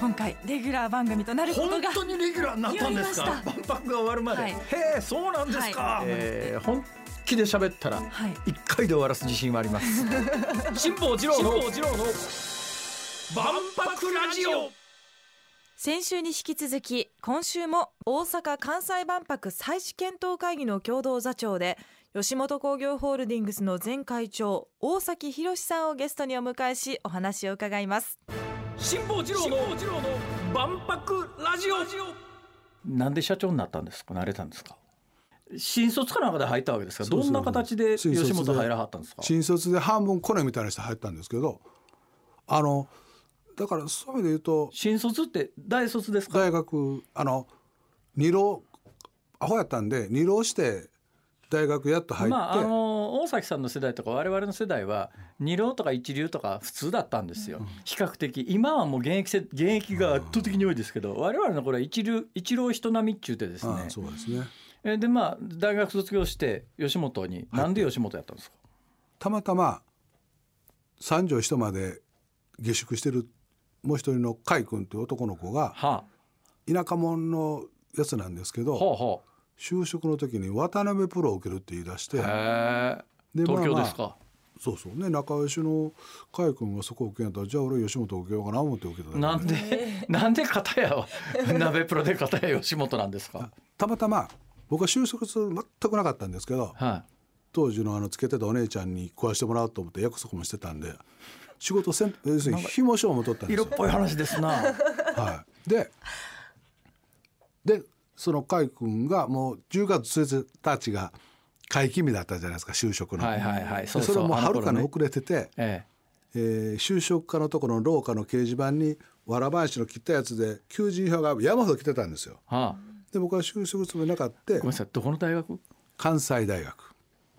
今回レギュラー番組となること本が当にレギュラーになったんですか？万博が終わるまで、はい。へえそうなんですか、えー本気で喋ったらはい。一回で終わらす自信はあります。辛坊治郎の万博ラジオ。先週に引き続き今週も大阪・関西万博再試検討会議の共同座長で吉本興業ホールディングスの前会長大崎博さんをゲストにお迎えしお話を伺います辛坊治郎の万博ラジオ。なんで社長になったんですか？なれたんですか？新卒かなんかで入ったわけですか？どんな形で吉本入らはったんですか？新卒で半分コネみたいな人入ったんですけどあのだからそういう意味で言うと新卒って大卒ですか？大学あの二浪アホやったんで二浪して大学やっと入って、まああの大崎さんの世代とか我々の世代は二浪とか一流とか普通だったんですよ、比較的。今はもう現役せ現役が圧倒的に多いですけど、我々の頃は一流一浪人並みっちゅうてですね。ああそうですね。えでまあ大学卒業して吉本に、なんで吉本やったんですか？たまたま三条一まで下宿してるもう一人の甲斐君という男の子がは田舎者のやつなんですけあ、どほうほ就職の時に渡辺プロを受けるって言い出してで東京まあまあですか、そうそう。ね仲良しの甲斐君がそこを受けんやったらじゃあ俺吉本受けようかな思って受けただけなんで なんで片や 鍋プロで片や吉本なんですか？たまたま僕は就職する全くなかったんですけどは当時のあのつけてたお姉ちゃんに食わしてもらおうと思って約束もしてたんで仕事せん要するに紐賞も取ったんい、ですよ。色っぽい話ですな。はい、ででその甲斐君がもう10月1日が会期日だったじゃないですか就職の。はいはいはい。でそうそう。それもはるかに遅れてて、ええ。ー就職課のところの廊下の掲示板にわらばんしの切ったやつで求人票が山ほど来てたんですよ。えはあ。で僕は就職つもりなかったごめんなさいどこの大学？関西大学。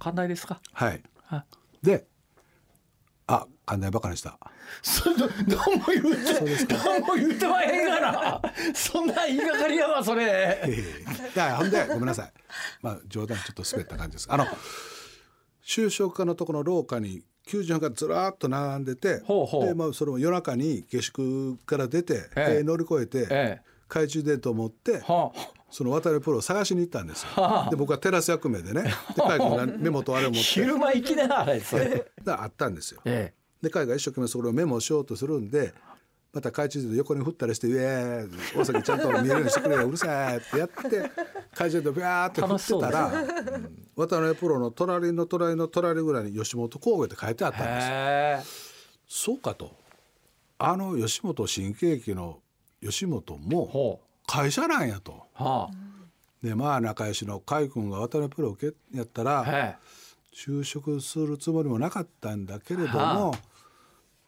関大ですか？はい。はであ関西バカにした。そんな何も言うて何も言うてまへんがなそんな言いがかりやわそれ。いやほんでごめんなさい。まあ冗談ちょっと滑った感じです。あの就職課のところの廊下に求人票がずらーっと並んでてほうほう。で、まあ、それも夜中に下宿から出て、ええ。で乗り越えて、ええ。懐中電灯を持ってはあ。その渡辺プロを探しに行ったんですよ。はあ。で僕はテラス役名でね。で海君がメモとあれを持って。昼間行きなあれそれであったんですよ。えで海が一生懸命それをメモしようとするんでまた懐中電灯横に振ったりして「イエーイ大崎ちゃんと見えるようにしてくれようるさい」ってやって懐中電灯ビャーって振ってたら、う。ん渡辺プロの隣の隣の隣ぐらいに吉本工業って書いてあっえたんですそうかと。あの吉本新喜劇の吉本もほ会社なんやと。うはでまあ仲良しの甲斐君が渡辺プロ受けやったら就職するつもりもなかったんだけれども、は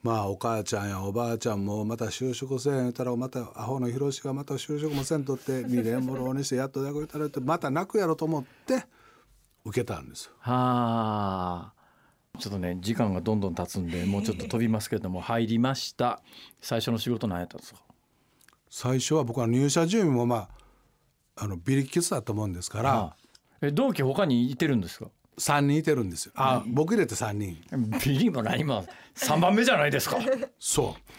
まあお母ちゃんやおばあちゃんもまた就職せん言ったらまたアホの広しがまた就職もせんとって2年も浪にしてやっと大学行ったらってまた泣くやろと思って受けたんですよ。えはあ。ちょっとね時間がどんどん経つんでもうちょっと飛びますけれども入りました。最初の仕事何やったんですか？最初は僕は入社準備もまああのビリキスだったもんですから、はあ。え同期他にいてるんですか？3人いてるんですよ。あ、僕入れて3人ビリも何も3番目じゃないですか。そう。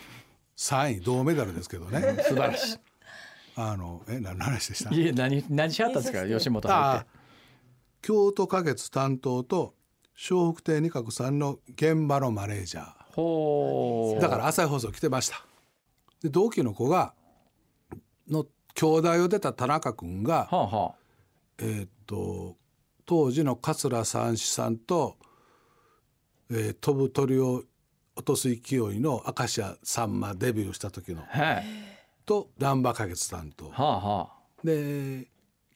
3位銅メダルですけどね。素晴らしい。あのえ何の話でした？いえ何何しはったんですか？吉本入っあ京都花月担当と笑福亭二角さんの現場のマネージャてほう。ーだから朝日放送来てました。で同期の子がの兄弟を出た田中君がはあはえーっと当時の桂三枝さんと、えー飛ぶ鳥を落とす勢いの明石家さんまデビューした時のあへと難波花月担当えはあはで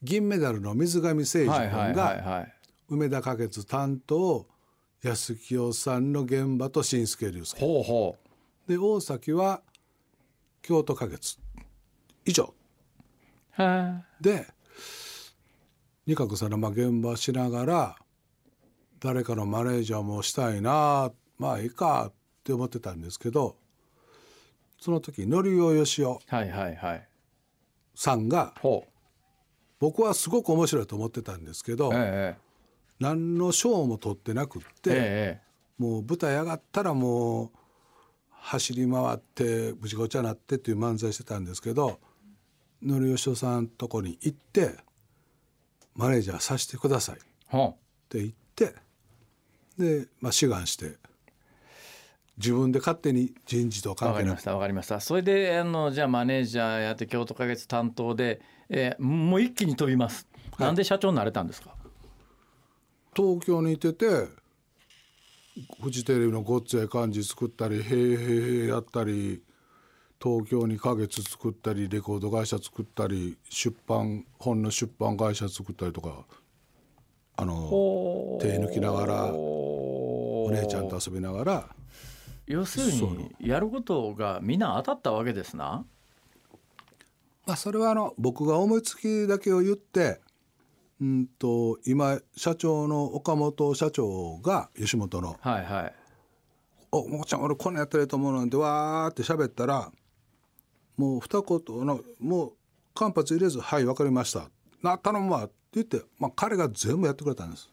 銀メダルの水上誠二あはいはい君がはいはい。梅田花月担当安清さんの現場と新助竜介ほうほで大崎は京都花月。以上。うへえ。で二角さんのまあ現場しながら誰かのマネージャーもしたいなまあいいかって思ってたんですけどその時のりおよしおはいはいはい。さんが僕はすごく面白いと思ってたんですけどええ何の賞も取ってなくって、ええもう舞台上がったらもう走り回ってぶちごちゃになってっていう漫才してたんですけどのりよしおさんとこに行ってマネージャーさせてくださいっはて言ってで、まあ、志願して自分で勝手に人事とわ関係なく。かりましたわかりました。それであのじゃあマネージャーやって京都花月担当で、えーもう一気に飛びます、はい。なんで社長になれたんですか？東京にいててフジテレビの「ごっつええ感じ」作ったり「へいへいへい」やったり東京に花月作ったりレコード会社作ったり出版本の出版会社作ったりとかあの手抜きながらおお姉ちゃんと遊びながら要するにやることがみんな当たったわけですな。まあそれはあの僕が思いつきだけを言ってうんと今社長の岡本社長が吉本のはいはい「おもこちゃん俺こんなんやったらいいと思うなんてわーって喋ったらもう二言のもう間髪入れず「はい分かりました」な頼むわ。って言って、まあ、彼が全部やってくれたんです。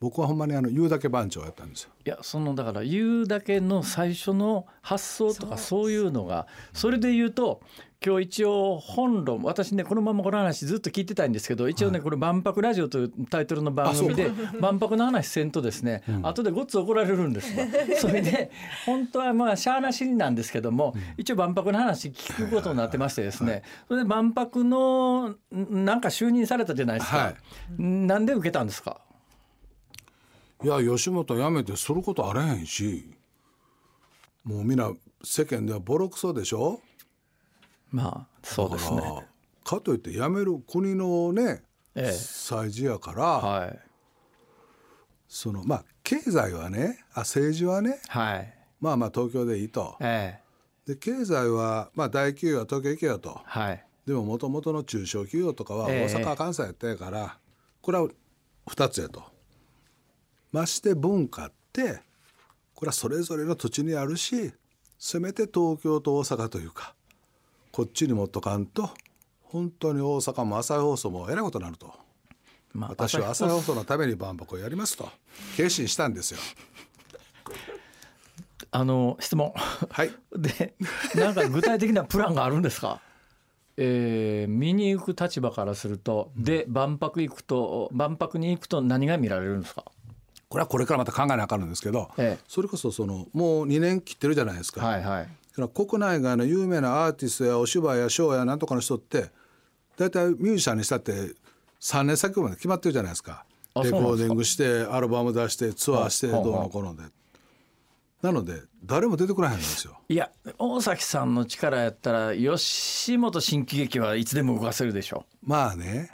僕はほんまにあの言うだけ番長やったんですよ。いやそのだから言うだけの最初の発想とかそういうのがそれで言うと今日一応本論私ねこのままこの話ずっと聞いてたいんですけど一応ねこれ「万博ラジオ」というタイトルの番組で万博の話せんとですね後でごっつ怒られるんですわ。それで本当はまあしゃあなしになんですけども一応万博の話聞くことになってましてですねそれで万博のんなんか就任されたじゃないですはか。なんで受けたんですか？いや吉本辞めてすることあれへんし。もうみんな世間ではボロクソでしょ？まあそうですね。かといって辞める国のねええ。祭事やから、はい。そのまあ経済はねあ政治はねはい。まあまあ東京でいいと。ええ。で経済はまあ大企業は東京行けよと。はい。でももともとの中小企業とかはええ。大阪、関西やったやからこれは2つやとまして文化ってこれはそれぞれの土地にあるしせめて東京と大阪というかこっちに持っとかんと本当に大阪も朝日放送もえらいことになると。まあ私は朝日放送のために万博をやりますと決心したんですよ。あの質問。はい。でなんか具体的なプランがあるんですか？えー見に行く立場からするとで万博行くと万博に行くと何が見られるんですか？これはこれからまた考えなあかんのですけど、ええ。それこそそのもう2年切ってるじゃないですか。はいはい。国内外の有名なアーティストやお芝居やショーやなんとかの人って大体ミュージシャンにしたって3年先まで決まってるじゃないですか。あレコーディングしてアルバム出してツアーしてはあどうのこうので。なので誰も出てこないんですよ。いや大崎さんの力やったら吉本新喜劇はいつでも動かせるでしょ。まあね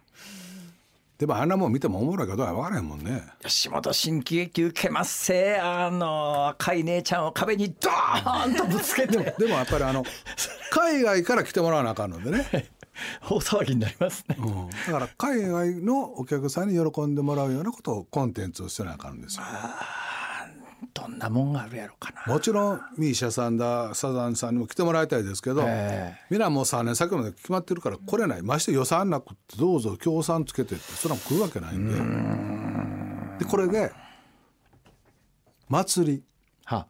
でもあんなもん見てもおもろいかどうか分からへんもんね。吉本新喜劇受けますせ。あの赤い姉ちゃんを壁にドーンとぶつけて。でもやっぱりあの 海外から来てもらわなあかんのでね、大騒ぎになりますね。うん、だから海外のお客さんに喜んでもらうようなことをコンテンツをしてなあかんんですよどんなもんがあるやろうかな。もちろんミーシャさんだサザンさんにも来てもらいたいですけど、えみんなもう3年先まで決まってるから来れないまして予算なくってどうぞ協賛つけてってそれは来るわけないんで。でこれで祭り。は。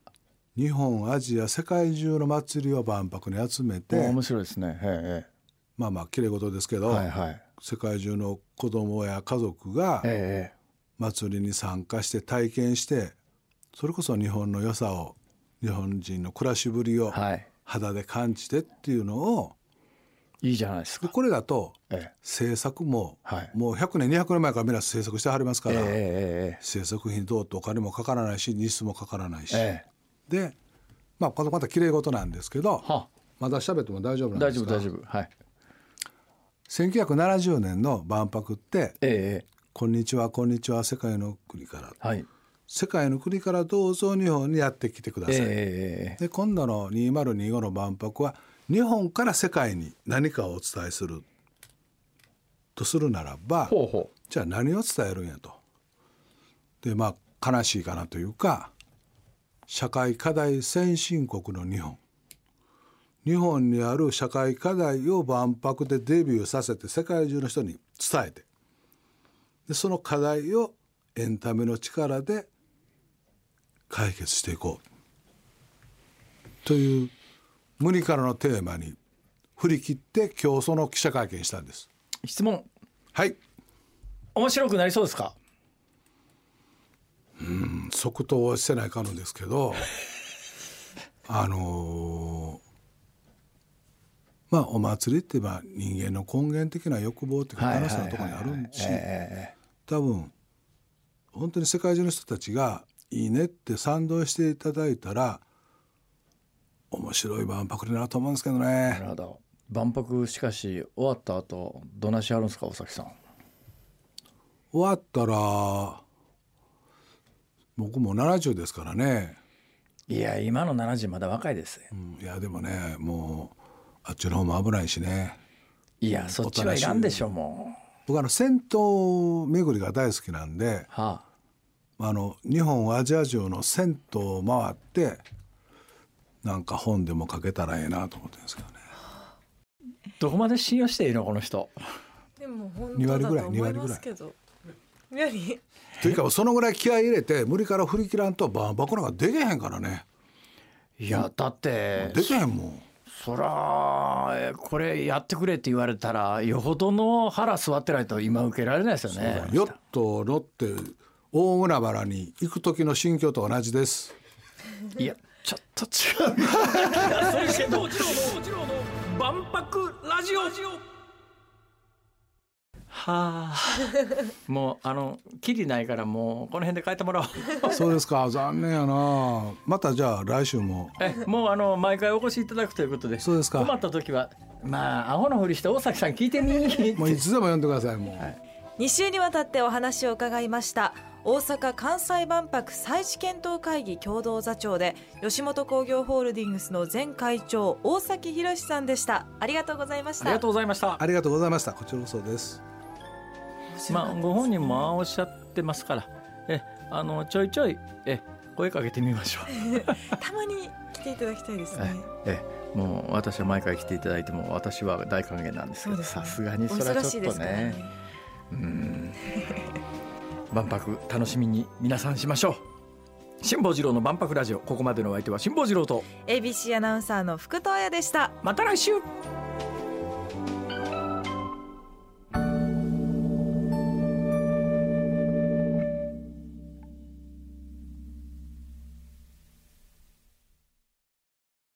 日本アジア世界中の祭りを万博に集めおて面白いですね。えまあまあきれい事ですけど、えはいはい。世界中の子供や家族がええ。祭りに参加して体験してそれこそ日本の良さを日本人の暮らしぶりをはい。肌で感じてっていうのをいいじゃないですか。でこれだとええ。制作も、はい。もう100年200年前からみんな制作してはりますから、ええええ制作費にどうってお金もかからないし日数もかからないし、ええ。でまあこのまた綺麗事なんですけどはまだ喋っても大丈夫なん大ですか？丈夫大丈夫。はい。1970年の万博ってえええ「こんにちはこんにちは世界の国から」えはい世界の国からどうぞ日本にやってきてください」ええええで今度の2025の万博は日本から世界に何かをお伝えするとするならばじゃあ何を伝えるんやと。でまあ悲しいかなというか社会課題先進国の日本。日本にある社会課題を万博でデビューさせて世界中の人に伝えて。でその課題をエンタメの力で解決していこう。という無理からのテーマに振り切って今日その記者会見したんです。質問。はい。面白くなりそうですか？うん即答はしてないかるんですけど あのーまあお祭りって言えば人間の根源的な欲望っていうか楽しさのところにあるしえ。多分本当に世界中の人たちがいいねって賛同していただいたら面白い万博になると思うんですけどえなねるほど。万博しかし終わった後どなしあるんですか大崎さん。終わったら僕も70ですからね、いや今の70まだ若いです。ようんいやでもねもうあっちの方も危ないしね。いやそっちはいらんでしょも僕あの銭湯巡りが大好きなんでうはああの日本アジア中の銭湯を回ってなんか本でも書けたらええなと思ってるんですけどね。どこまで信用していいのこの人？でも本二割ぐらい当だと思いますけど。二割というかそのぐらい気合い入れて無理から振り切らんと万博なんかできへんからね。いやだってできへんもん。そらえこれやってくれって言われたらよほどの腹座ってないと今受けられないですよね。ヨット乗って大海原に行く時の心境と同じです。いやちょっと違う。それけど万博ラジオはあもうあのきりないからもうこの辺で帰ってもらおうそうですか残念やなまたじゃあ来週もえもうあの毎回お越しいただくということでそうですか困った時はまあアホのふりして大崎さん聞いてみもういつでも呼んでくださいもう、2週にわたってお話を伺いました大阪・関西万博再試検討会議共同座長で吉本興業ホールディングスの前会長大崎博さんでした。ありがとうございました。ありがとうございました。ありがとうございました。こちらこそです。まあご本人もおっしゃってますから。えあのちょいちょいえ声かけてみましょう。たまに来ていただきたいですね。ええもう私は毎回来ていただいても私は大歓迎なんですけどさすがにおそれは忙しいちょっとですからね万博楽しみに皆さんしましょう。辛坊治郎の万博ラジオここまでのお相手は辛坊治郎と。ABC アナウンサーの福藤彩でした。また来週